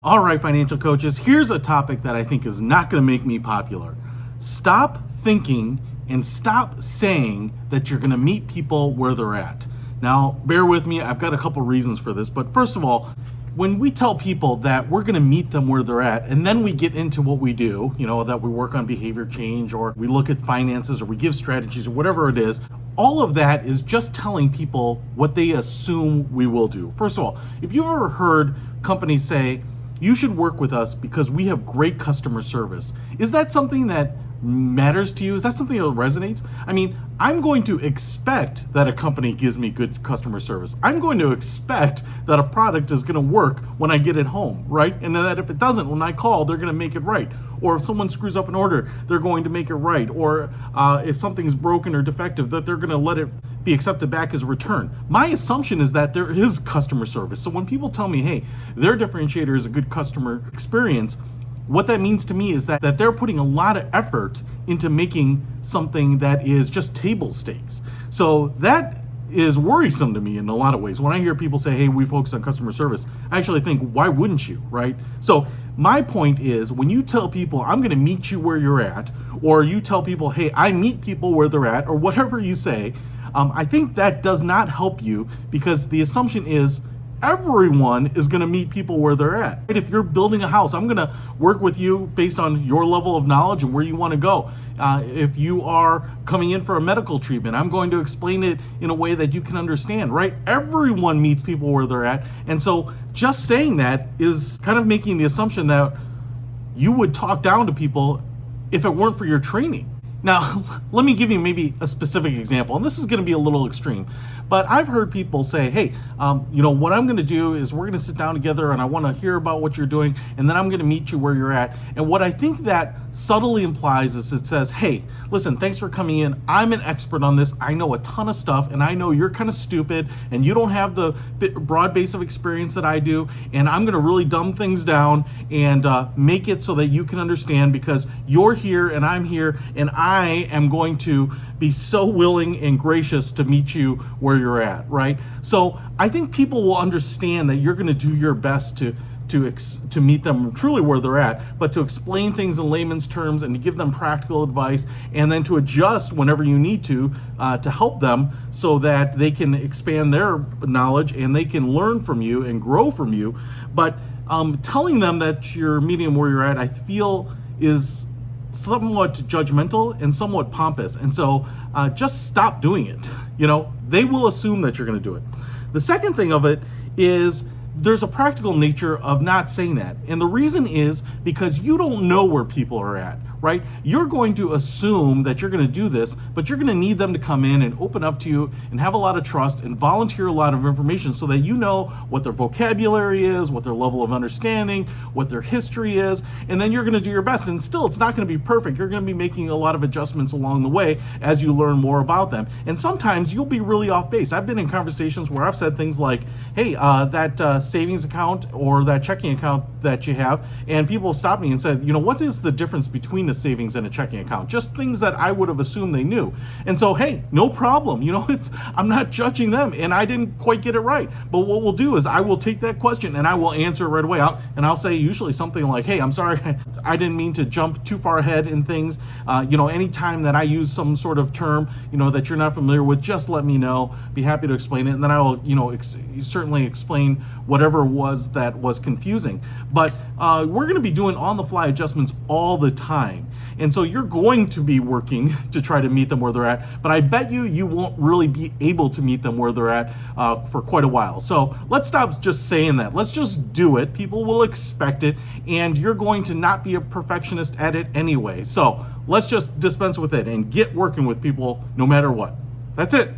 All right, financial coaches, here's a topic that I think is not going to make me popular. Stop thinking and stop saying that you're going to meet people where they're at. Now, bear with me, I've got a couple reasons for this, but first of all, when we tell people that we're going to meet them where they're at and then we get into what we do, you know, that we work on behavior change or we look at finances or we give strategies or whatever it is, all of that is just telling people what they assume we will do. First of all, if you've ever heard companies say, you should work with us because we have great customer service. Is that something that matters to you? Is that something that resonates? I mean, I'm going to expect that a company gives me good customer service. I'm going to expect that a product is going to work when I get it home, right? And that if it doesn't, when I call, they're going to make it right. Or if someone screws up an order, they're going to make it right. Or uh, if something's broken or defective, that they're going to let it be accepted back as a return. My assumption is that there is customer service. So when people tell me, hey, their differentiator is a good customer experience, what that means to me is that, that they're putting a lot of effort into making something that is just table stakes. So that is worrisome to me in a lot of ways. When I hear people say, hey, we focus on customer service, I actually think, why wouldn't you, right? So my point is when you tell people, I'm going to meet you where you're at, or you tell people, hey, I meet people where they're at, or whatever you say, um, I think that does not help you because the assumption is everyone is going to meet people where they're at. If you're building a house, I'm going to work with you based on your level of knowledge and where you want to go. Uh, if you are coming in for a medical treatment, I'm going to explain it in a way that you can understand, right? Everyone meets people where they're at. And so just saying that is kind of making the assumption that you would talk down to people if it weren't for your training. Now, let me give you maybe a specific example, and this is going to be a little extreme, but I've heard people say, hey, um, you know, what I'm going to do is we're going to sit down together and I want to hear about what you're doing, and then I'm going to meet you where you're at. And what I think that subtly implies is it says, hey, listen, thanks for coming in. I'm an expert on this. I know a ton of stuff, and I know you're kind of stupid and you don't have the broad base of experience that I do, and I'm going to really dumb things down and uh, make it so that you can understand because you're here and I'm here, and I I am going to be so willing and gracious to meet you where you're at, right? So I think people will understand that you're going to do your best to to ex- to meet them truly where they're at, but to explain things in layman's terms and to give them practical advice, and then to adjust whenever you need to uh, to help them so that they can expand their knowledge and they can learn from you and grow from you. But um, telling them that you're meeting them where you're at, I feel is somewhat judgmental and somewhat pompous. And so uh, just stop doing it. You know, they will assume that you're going to do it. The second thing of it is there's a practical nature of not saying that. And the reason is because you don't know where people are at right? You're going to assume that you're going to do this, but you're going to need them to come in and open up to you and have a lot of trust and volunteer a lot of information so that you know what their vocabulary is, what their level of understanding, what their history is, and then you're going to do your best. And still, it's not going to be perfect. You're going to be making a lot of adjustments along the way as you learn more about them. And sometimes you'll be really off base. I've been in conversations where I've said things like, hey, uh, that uh, savings account or that checking account that you have, and people stopped me and said, you know, what is the difference between a savings and a checking account. Just things that I would have assumed they knew. And so, hey, no problem. You know, it's I'm not judging them, and I didn't quite get it right. But what we'll do is I will take that question and I will answer it right away. And I'll say usually something like, "Hey, I'm sorry, I didn't mean to jump too far ahead in things. Uh, you know, anytime that I use some sort of term, you know, that you're not familiar with, just let me know. Be happy to explain it, and then I will, you know, ex- certainly explain whatever was that was confusing. But uh, we're going to be doing on-the-fly adjustments all the time time. And so you're going to be working to try to meet them where they're at, but I bet you you won't really be able to meet them where they're at uh, for quite a while. So let's stop just saying that. Let's just do it. People will expect it, and you're going to not be a perfectionist at it anyway. So let's just dispense with it and get working with people no matter what. That's it.